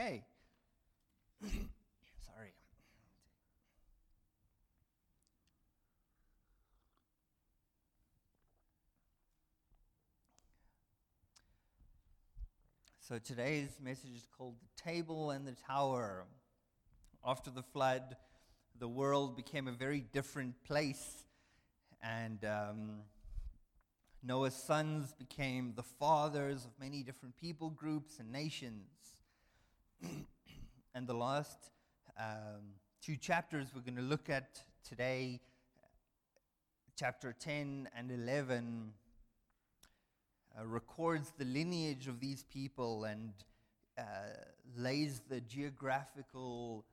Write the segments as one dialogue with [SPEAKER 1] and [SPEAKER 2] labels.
[SPEAKER 1] Okay. Sorry. So today's message is called The Table and the Tower. After the flood, the world became a very different place, and um, Noah's sons became the fathers of many different people groups and nations. and the last um, two chapters we're going to look at today, chapter 10 and 11, uh, records the lineage of these people and uh, lays the geographical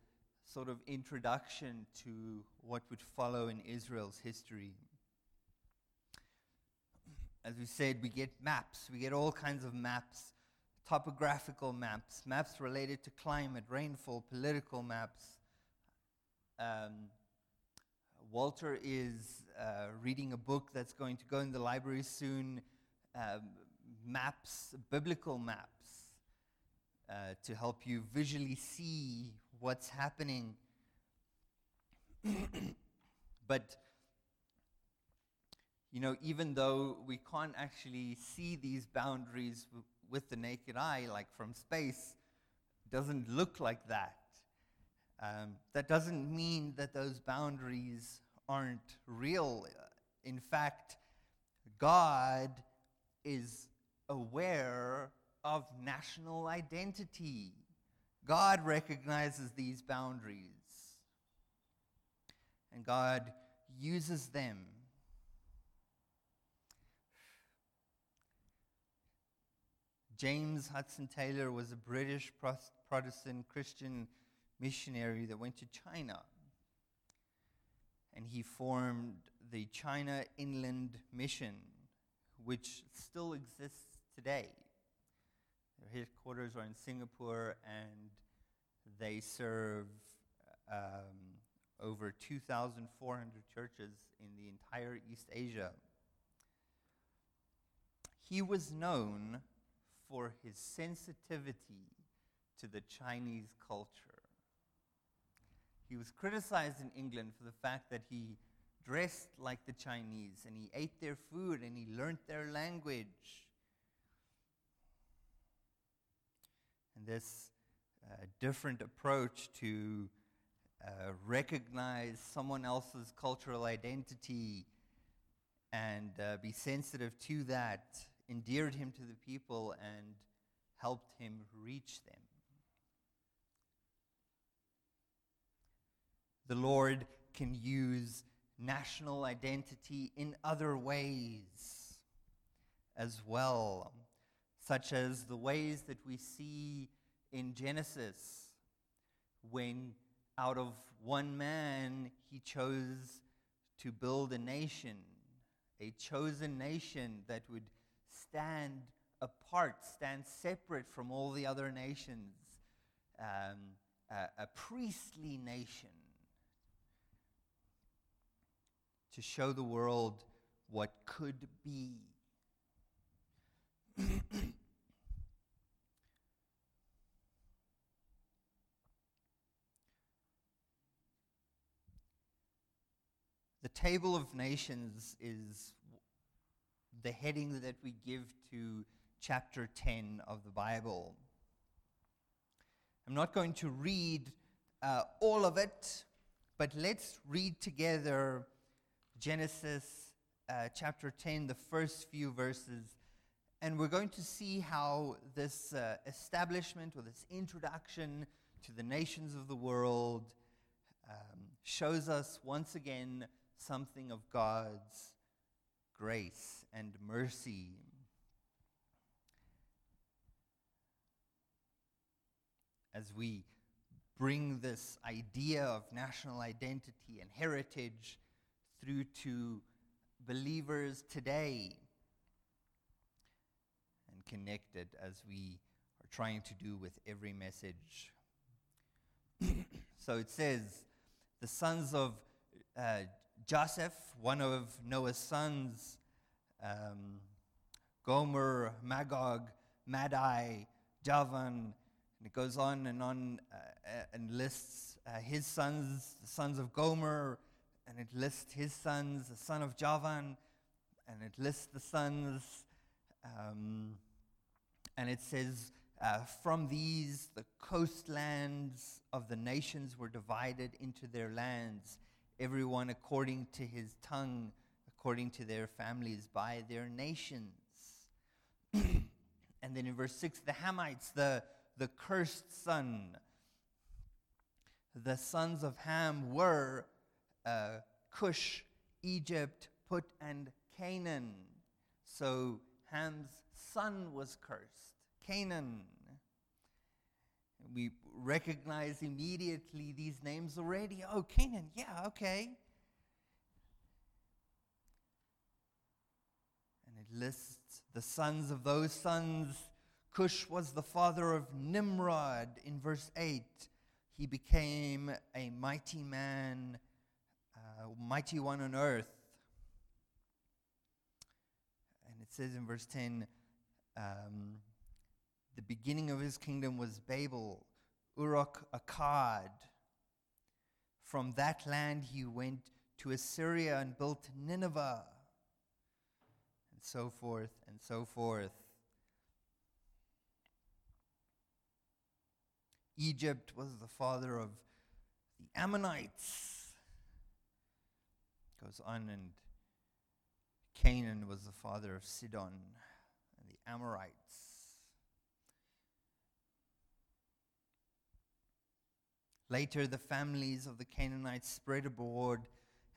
[SPEAKER 1] sort of introduction to what would follow in Israel's history. As we said, we get maps, we get all kinds of maps, topographical maps, maps related to climate, rainfall, political maps. Um, Walter is uh, reading a book that's going to go in the library soon um, maps, biblical maps, uh, to help you visually see what's happening. but you know, even though we can't actually see these boundaries with the naked eye, like from space, doesn't look like that. Um, that doesn't mean that those boundaries aren't real. In fact, God is aware of national identity. God recognizes these boundaries. And God uses them James Hudson Taylor was a British Protestant Christian missionary that went to China. And he formed the China Inland Mission, which still exists today. Their headquarters are in Singapore, and they serve um, over 2,400 churches in the entire East Asia. He was known for his sensitivity to the Chinese culture. He was criticized in England for the fact that he dressed like the Chinese and he ate their food and he learned their language. And this uh, different approach to uh, recognize someone else's cultural identity and uh, be sensitive to that endeared him to the people and helped him reach them. The Lord can use national identity in other ways as well, such as the ways that we see in Genesis when out of one man he chose to build a nation, a chosen nation that would stand apart, stand separate from all the other nations, um, a, a priestly nation, to show the world what could be. the table of nations is the heading that we give to chapter 10 of the Bible. I'm not going to read uh, all of it, but let's read together Genesis uh, chapter 10, the first few verses, and we're going to see how this uh, establishment or this introduction to the nations of the world um, shows us once again something of God's grace and mercy. As we bring this idea of national identity and heritage through to believers today and connected as we are trying to do with every message. so it says, the sons of uh, Japheth, one of Noah's sons, um, Gomer, Magog, Madai, Javan, and it goes on and on uh, uh, and lists uh, his sons, the sons of Gomer, and it lists his sons, the son of Javan, and it lists the sons. Um, and it says, uh, From these, the coastlands of the nations were divided into their lands, everyone according to his tongue, according to their families, by their nations. and then in verse 6, the Hamites, the, the cursed son, the sons of Ham were uh, Cush, Egypt, Put, and Canaan. So Ham's son was cursed, Canaan. We recognize immediately these names already. Oh, Canaan, yeah, okay. And it lists the sons of those sons. Cush was the father of Nimrod in verse 8. He became a mighty man, uh, mighty one on earth. And it says in verse 10 um, the beginning of his kingdom was Babel, Uruk Akkad. From that land he went to Assyria and built Nineveh, and so forth and so forth. Egypt was the father of the Ammonites. Goes on, and Canaan was the father of Sidon and the Amorites. Later, the families of the Canaanites spread abroad,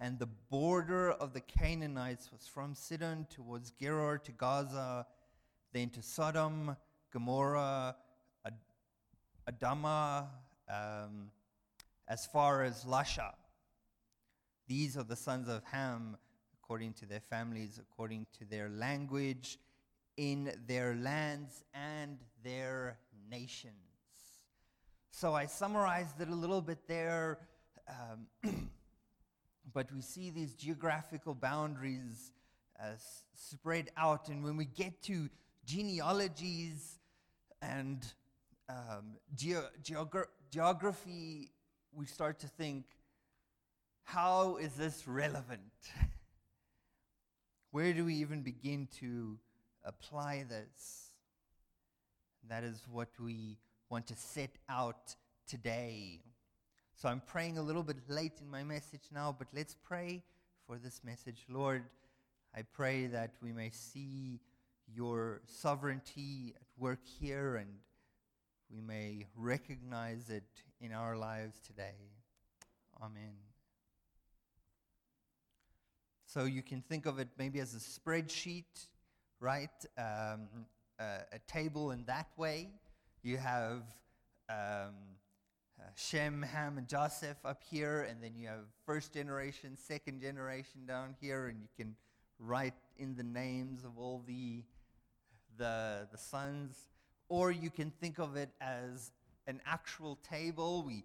[SPEAKER 1] and the border of the Canaanites was from Sidon towards Gerar to Gaza, then to Sodom, Gomorrah, Ad- Admah, um, as far as Lasha. These are the sons of Ham, according to their families, according to their language, in their lands and their nations. So I summarized it a little bit there, um, but we see these geographical boundaries uh, spread out. And when we get to genealogies and um, geogra- geography, we start to think, how is this relevant? Where do we even begin to apply this? That is what we want to set out today. So I'm praying a little bit late in my message now, but let's pray for this message. Lord, I pray that we may see your sovereignty at work here and we may recognize it in our lives today. Amen. So you can think of it maybe as a spreadsheet, right? Um, uh, a table in that way. You have um, uh, Shem, Ham, and Japheth up here, and then you have first generation, second generation down here, and you can write in the names of all the, the, the sons. Or you can think of it as an actual table. We,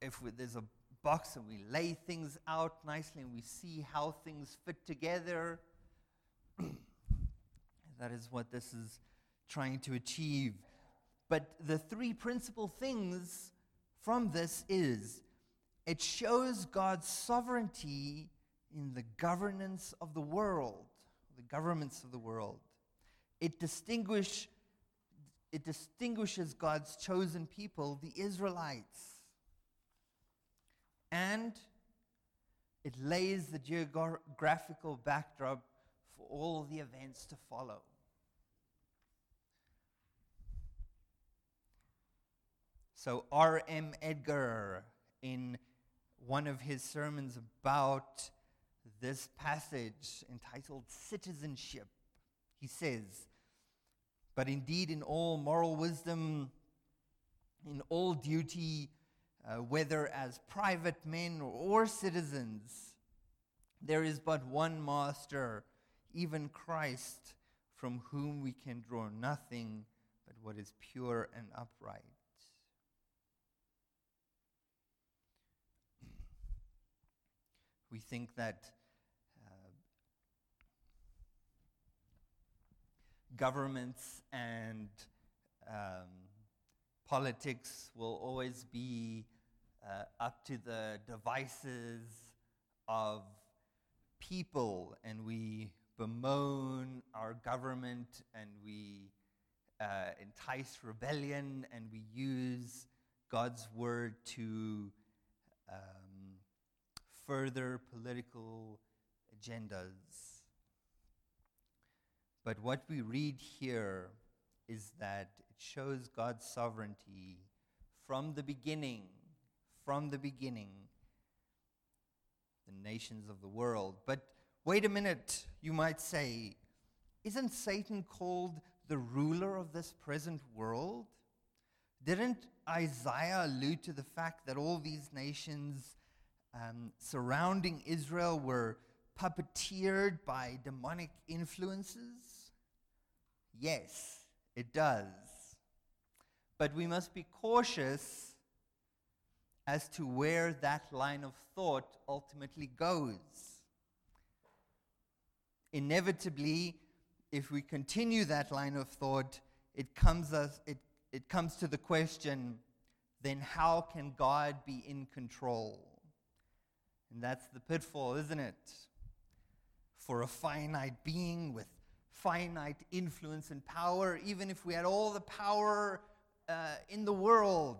[SPEAKER 1] if we, there's a box and we lay things out nicely and we see how things fit together. that is what this is trying to achieve. But the three principal things from this is it shows God's sovereignty in the governance of the world, the governments of the world. It, distinguish, it distinguishes God's chosen people, the Israelites. And it lays the geographical backdrop for all the events to follow. So, R.M. Edgar, in one of his sermons about this passage entitled Citizenship, he says, But indeed, in all moral wisdom, in all duty, uh, whether as private men or citizens, there is but one master, even Christ, from whom we can draw nothing but what is pure and upright. We think that uh, governments and um, politics will always be uh, up to the devices of people, and we bemoan our government and we uh, entice rebellion and we use God's word to um, further political agendas. But what we read here is that it shows God's sovereignty from the beginning, from the beginning, the nations of the world. But wait a minute, you might say, isn't Satan called the ruler of this present world? Didn't Isaiah allude to the fact that all these nations um, surrounding Israel were puppeteered by demonic influences? Yes, it does. But we must be cautious as to where that line of thought ultimately goes. Inevitably, if we continue that line of thought, it comes, us, it, it comes to the question then how can God be in control? And that's the pitfall, isn't it? For a finite being with finite influence and power, even if we had all the power uh, in the world,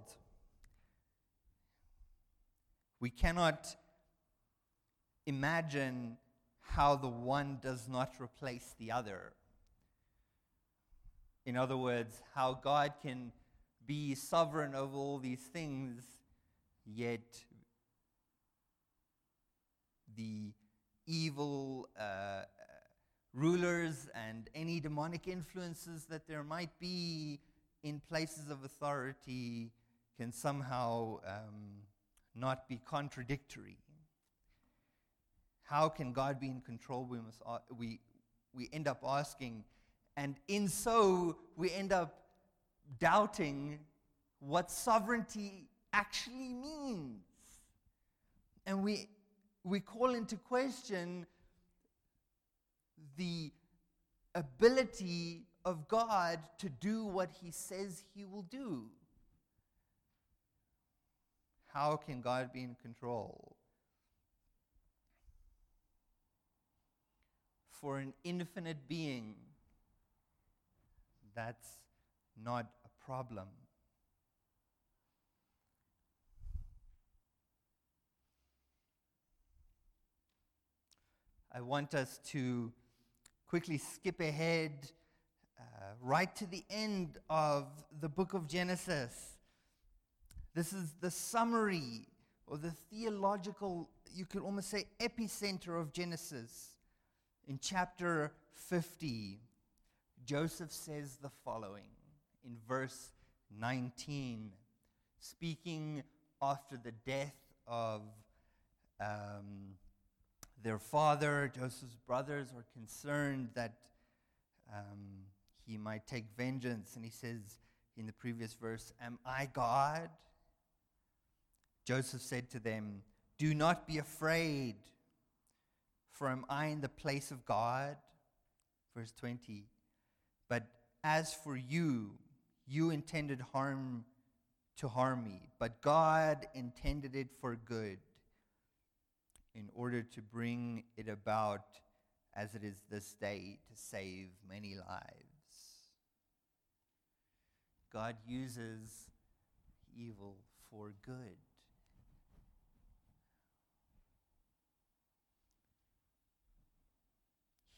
[SPEAKER 1] we cannot imagine how the one does not replace the other. In other words, how God can be sovereign over all these things, yet the evil uh, rulers and any demonic influences that there might be in places of authority can somehow um, not be contradictory. How can God be in control? We, must, we, we end up asking. And in so, we end up doubting what sovereignty actually means. And we, we call into question the ability of God to do what he says he will do. How can God be in control? For an infinite being, that's not a problem. I want us to quickly skip ahead uh, right to the end of the book of Genesis. This is the summary or the theological, you could almost say, epicenter of Genesis. In chapter 50, Joseph says the following in verse 19, speaking after the death of um, their father, Joseph's brothers, are concerned that um, he might take vengeance. And he says in the previous verse, Am I God? Joseph said to them, Do not be afraid, for am I in the place of God? Verse 20. But as for you, you intended harm to harm me, but God intended it for good in order to bring it about as it is this day to save many lives. God uses evil for good.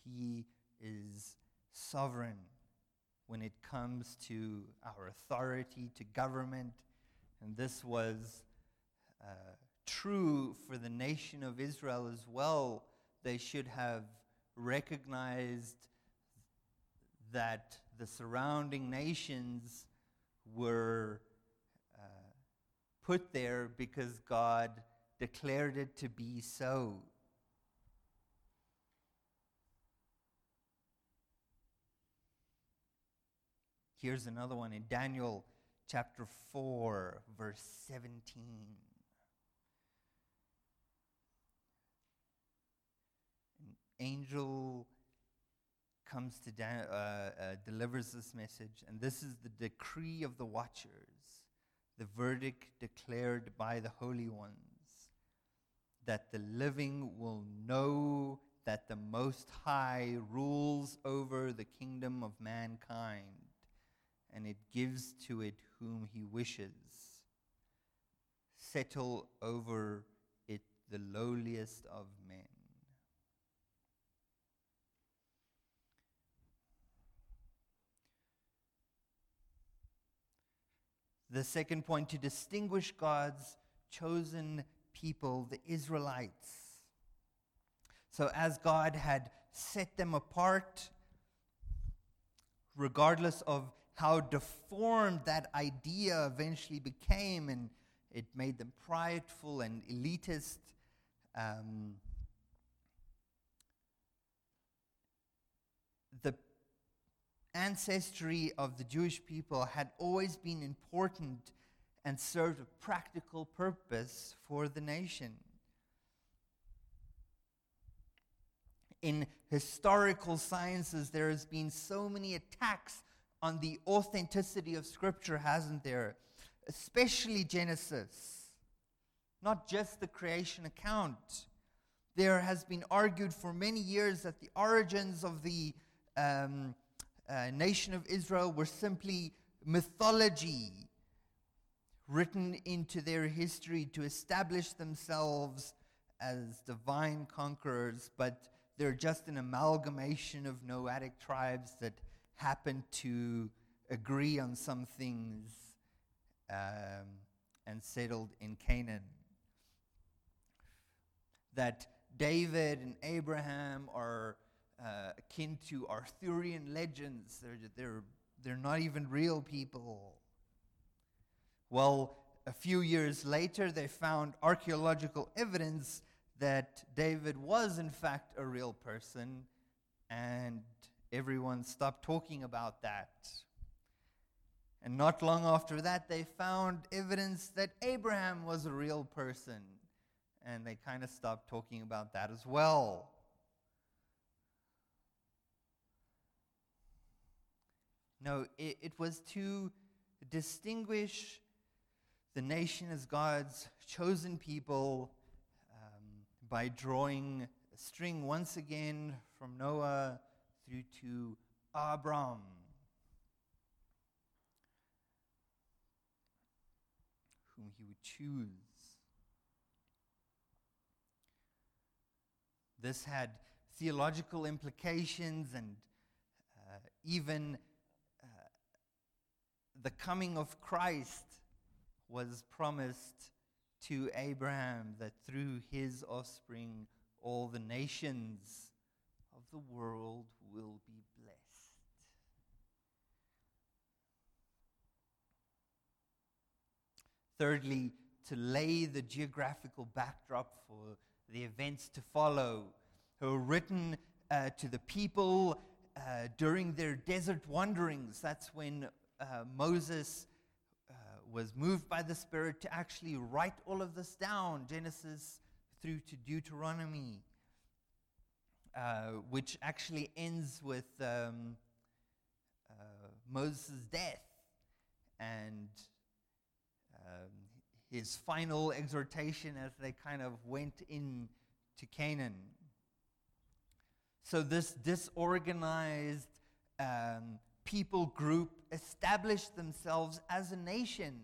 [SPEAKER 1] He is sovereign when it comes to our authority, to government. And this was uh, true for the nation of Israel as well. They should have recognized that the surrounding nations were uh, put there because God declared it to be so. Here's another one in Daniel chapter 4, verse 17. Angel comes to Dan- uh, uh, delivers this message, and this is the decree of the watchers. the verdict declared by the holy ones that the living will know that the Most High rules over the kingdom of mankind, and it gives to it whom he wishes. Settle over it the lowliest of men. The second point to distinguish God's chosen people, the Israelites. So, as God had set them apart, regardless of how deformed that idea eventually became, and it made them prideful and elitist. Um, the ancestry of the Jewish people had always been important and served a practical purpose for the nation. In historical sciences, there has been so many attacks on the authenticity of Scripture, hasn't there? Especially Genesis, not just the creation account. There has been argued for many years that the origins of the um, uh, nation of Israel were simply mythology written into their history to establish themselves as divine conquerors, but they're just an amalgamation of nomadic tribes that happen to agree on some things um, and settled in Canaan. That David and Abraham are uh, akin to Arthurian legends. They're, they're, they're not even real people. Well, a few years later, they found archaeological evidence that David was, in fact, a real person, and everyone stopped talking about that. And not long after that, they found evidence that Abraham was a real person, and they kind of stopped talking about that as well. No, it, it was to distinguish the nation as God's chosen people um, by drawing a string once again from Noah through to Abram. Whom he would choose. This had theological implications and uh, even the coming of Christ was promised to Abraham that through his offspring all the nations of the world will be blessed. Thirdly, to lay the geographical backdrop for the events to follow, who were written uh, to the people uh, during their desert wanderings. That's when uh, Moses was moved by the Spirit to actually write all of this down, Genesis through to Deuteronomy, uh, which actually ends with um, uh, Moses' death and um, his final exhortation as they kind of went in to Canaan. So, this disorganized um, people group established themselves as a nation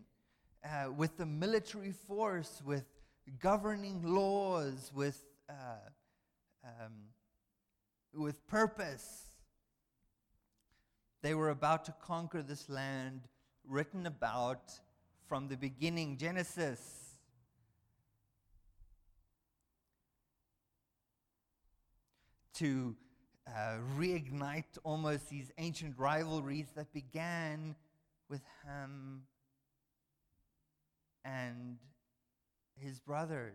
[SPEAKER 1] uh, with a military force, with governing laws, with, uh, um, with purpose. They were about to conquer this land written about from the beginning, Genesis. To uh, reignite almost these ancient rivalries that began with Ham and his brothers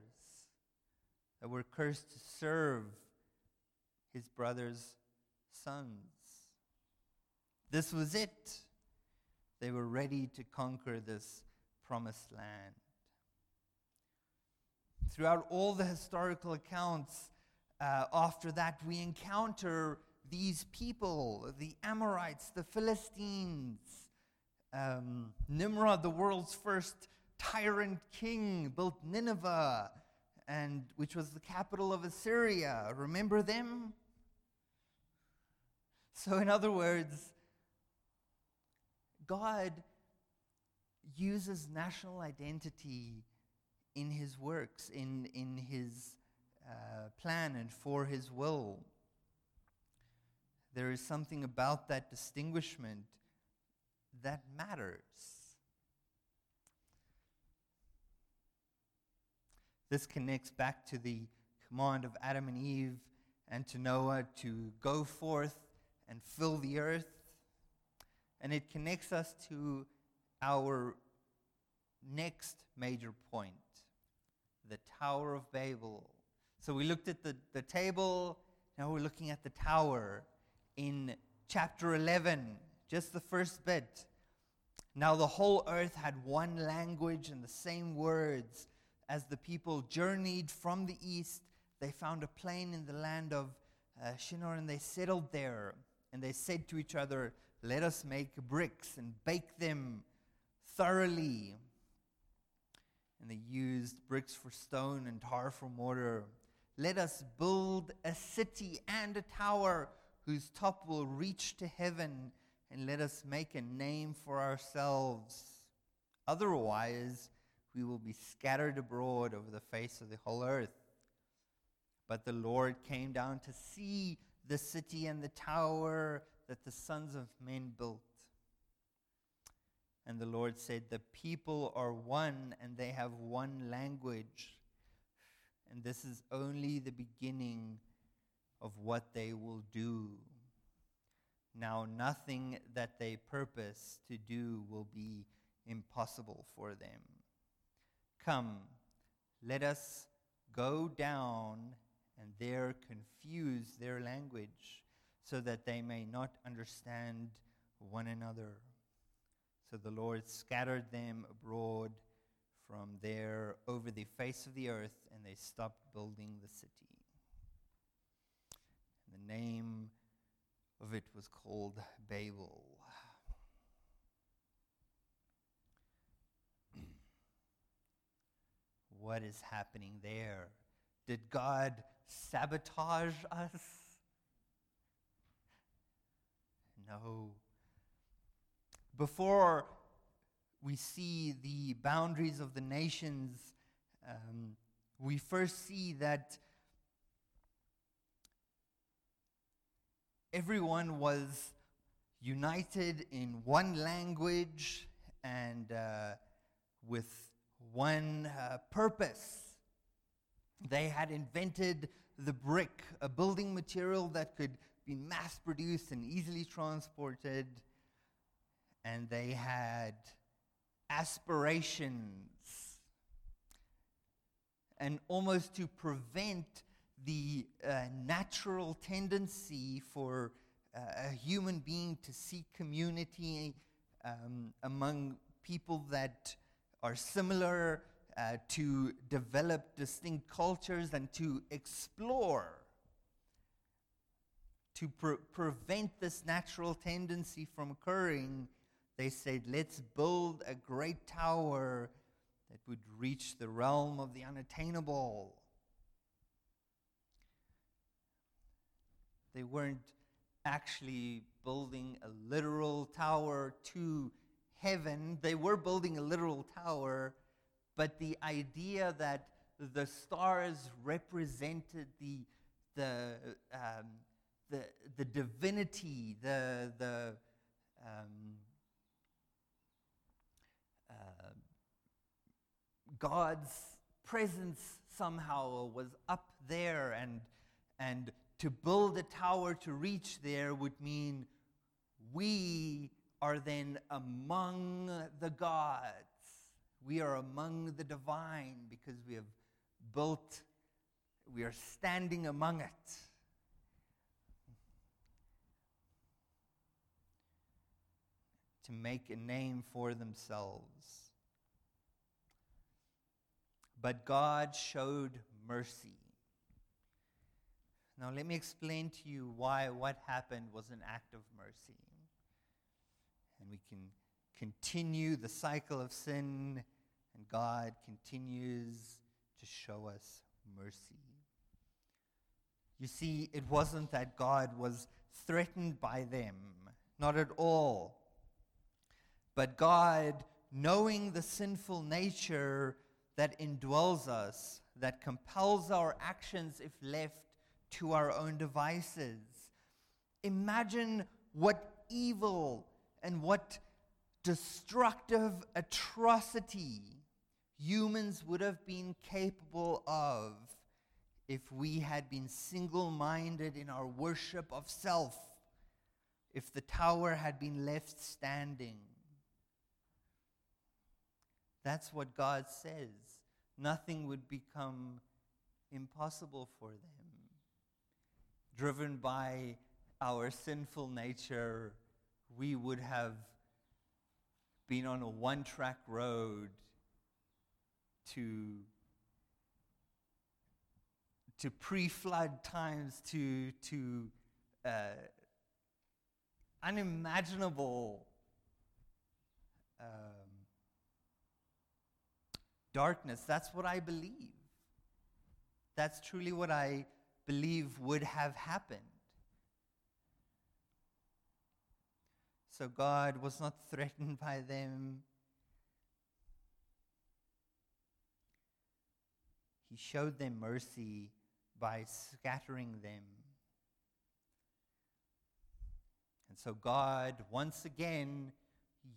[SPEAKER 1] that were cursed to serve his brother's sons. This was it. They were ready to conquer this promised land. Throughout all the historical accounts, uh, after that, we encounter these people, the Amorites, the Philistines, Um, Nimrod, the world's first tyrant king, built Nineveh, and which was the capital of Assyria. Remember them? So, in other words, God uses national identity in his works, in, in his uh, plan, and for his will. There is something about that distinguishment that matters. This connects back to the command of Adam and Eve and to Noah to go forth and fill the earth. And it connects us to our next major point the Tower of Babel. So we looked at the, the table, now we're looking at the tower in chapter 11, just the first bit. Now the whole earth had one language and the same words. As the people journeyed from the east, they found a plain in the land of uh, Shinar and they settled there. And they said to each other, Let us make bricks and bake them thoroughly. And they used bricks for stone and tar for mortar. Let us build a city and a tower whose top will reach to heaven, and let us make a name for ourselves. Otherwise, we will be scattered abroad over the face of the whole earth. But the Lord came down to see the city and the tower that the sons of men built. And the Lord said, The people are one and they have one language. And this is only the beginning of what they will do. Now, nothing that they purpose to do will be impossible for them. Come, let us go down and there confuse their language so that they may not understand one another. So the Lord scattered them abroad from there over the face of the earth, and they stopped building the city. And the name of it was called Babel. what is happening there? Did God sabotage us? No. Before we see the boundaries of the nations, um, we first see that everyone was united in one language and uh, with one uh, purpose. They had invented the brick, a building material that could be mass produced and easily transported. And they had aspirations. And almost to prevent the uh, natural tendency for uh, a human being to seek community um, among people that are similar, uh, to develop distinct cultures, and to explore. To pre- prevent this natural tendency from occurring, they said, let's build a great tower that would reach the realm of the unattainable. They weren't actually building a literal tower to heaven. They were building a literal tower, but the idea that the stars represented the, the, um, the, the divinity, the, the um, God's presence somehow was up there and, and to build a tower to reach there would mean we are then among the gods. We are among the divine because we have built, we are standing among it. To make a name for themselves. But God showed mercy. Now, let me explain to you why what happened was an act of mercy. And we can continue the cycle of sin, and God continues to show us mercy. You see, it wasn't that God was threatened by them, not at all. But God, knowing the sinful nature that indwells us, that compels our actions if left to our own devices, imagine what evil and what destructive atrocity humans would have been capable of if we had been single minded in our worship of self, if the tower had been left standing. That's what God says. Nothing would become impossible for them. Driven by our sinful nature, we would have been on a one track road to, to pre flood times, to, to uh, unimaginable um, darkness. That's what I believe. That's truly what I believe would have happened. So God was not threatened by them. He showed them mercy by scattering them. And so God, once again,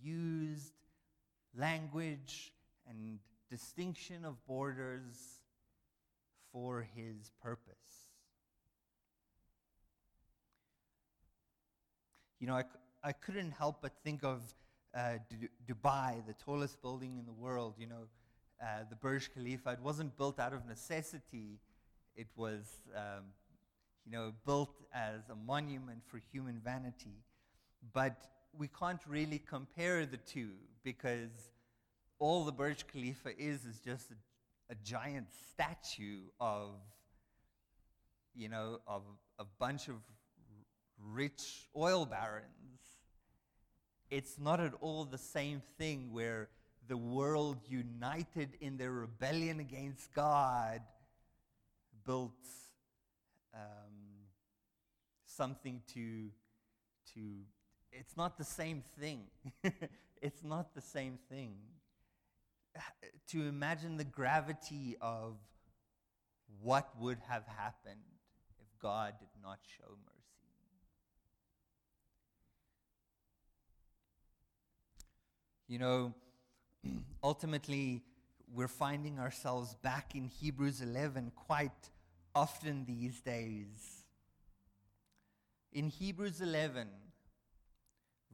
[SPEAKER 1] used language and distinction of borders for his purpose. You know, I, I couldn't help but think of uh, D- Dubai, the tallest building in the world, you know, uh, the Burj Khalifa. It wasn't built out of necessity, it was, um, you know, built as a monument for human vanity. But we can't really compare the two because all the Burj Khalifa is is just a, a giant statue of, you know, of a bunch of rich oil barons. It's not at all the same thing where the world united in their rebellion against God built um, something to to it's not the same thing. It's not the same thing to imagine the gravity of what would have happened if God did not show mercy You know, ultimately, we're finding ourselves back in Hebrews 11 quite often these days. In Hebrews 11,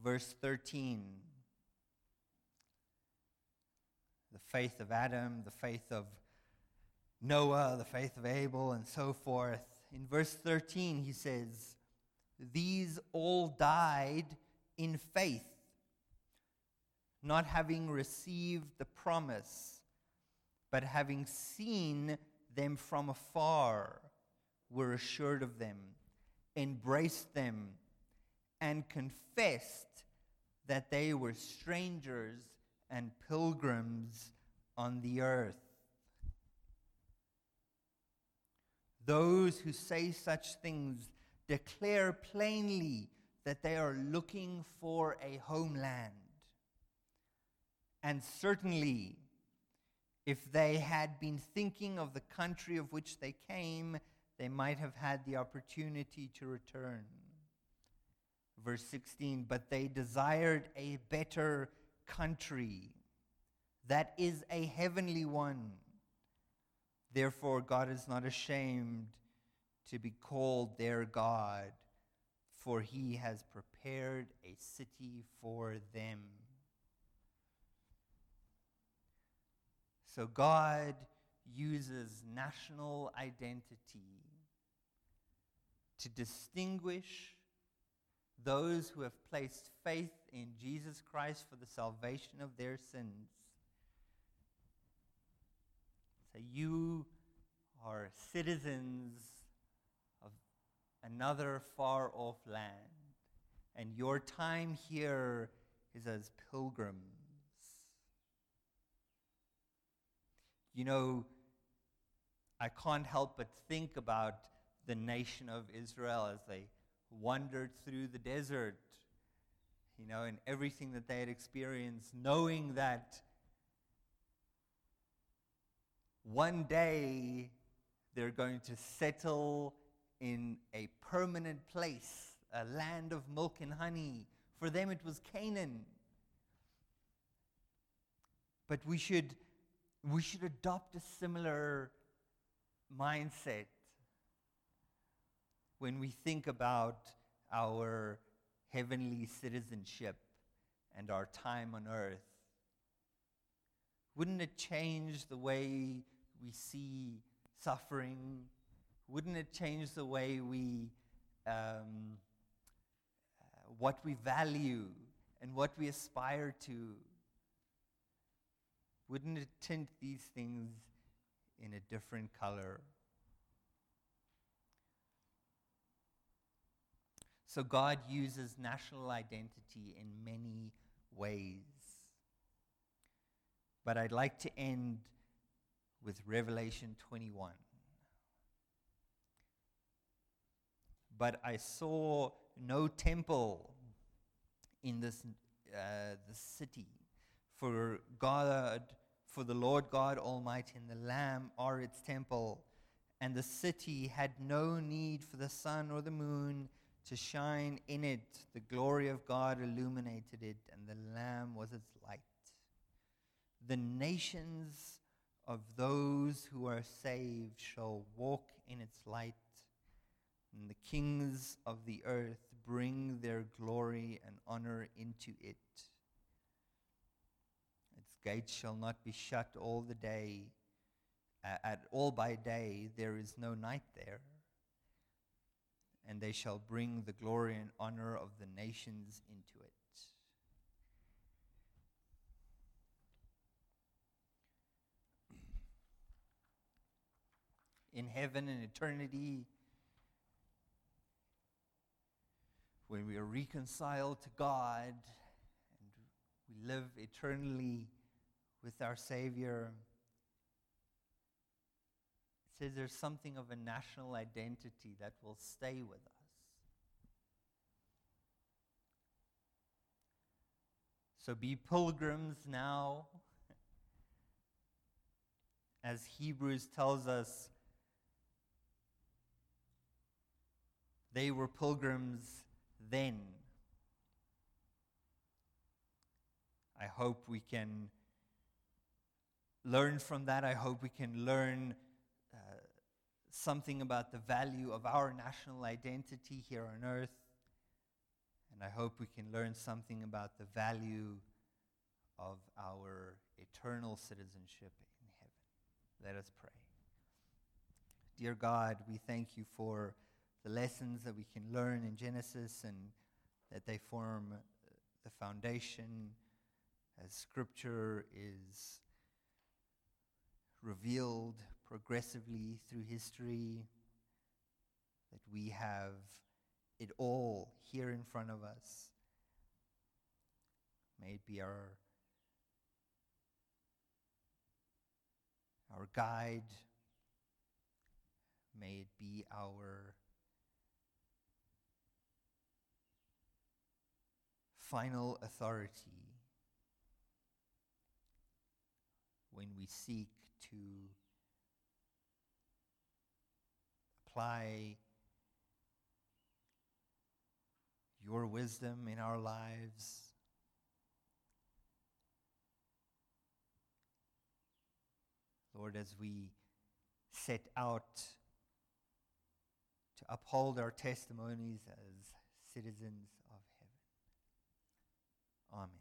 [SPEAKER 1] verse 13, the faith of Adam, the faith of Noah, the faith of Abel, and so forth. In verse 13, he says, These all died in faith not having received the promise, but having seen them from afar, were assured of them, embraced them, and confessed that they were strangers and pilgrims on the earth. Those who say such things declare plainly that they are looking for a homeland. And certainly, if they had been thinking of the country of which they came, they might have had the opportunity to return. Verse 16, but they desired a better country, that is a heavenly one. Therefore, God is not ashamed to be called their God, for he has prepared a city for them. So God uses national identity to distinguish those who have placed faith in Jesus Christ for the salvation of their sins. So you are citizens of another far off land, and your time here is as pilgrims. You know, I can't help but think about the nation of Israel as they wandered through the desert, know, and everything that they had experienced, knowing that one day they're going to settle in a permanent place, a land of milk and honey. For them, it was Canaan. But we should, we should adopt a similar mindset when we think about our heavenly citizenship and our time on earth. Wouldn't it change the way we see suffering? Wouldn't it change the way we, um, uh, what we value and what we aspire to? Wouldn't it tint these things in a different color? So God uses national identity in many ways. But I'd like to end with Revelation 21. But I saw no temple in this, uh, this city, for God, for the Lord God Almighty and the Lamb are its temple, and the city had no need for the sun or the moon to shine in it. The glory of God illuminated it, and the Lamb was its light. The nations of those who are saved shall walk in its light, and the kings of the earth bring their glory and honor into it. Its gates shall not be shut all the day, at all by day, there is no night there. And they shall bring the glory and honor of the nations into it. in heaven and eternity, when we are reconciled to God and we live eternally with our Savior, says there's something of a national identity that will stay with us. So be pilgrims now. As Hebrews tells us, They were pilgrims then. I hope we can learn from that. I hope we can learn something about the value of our national identity here on earth. And I hope we can learn something about the value of our eternal citizenship in heaven. Let us pray. Dear God, we thank you for the lessons that we can learn in Genesis and that they form uh, the foundation as Scripture is revealed progressively through history, that we have it all here in front of us. May it be our, our guide. May it be our final authority when we seek to apply your wisdom in our lives. Lord, as we set out to uphold our testimonies as citizens of heaven. Amen.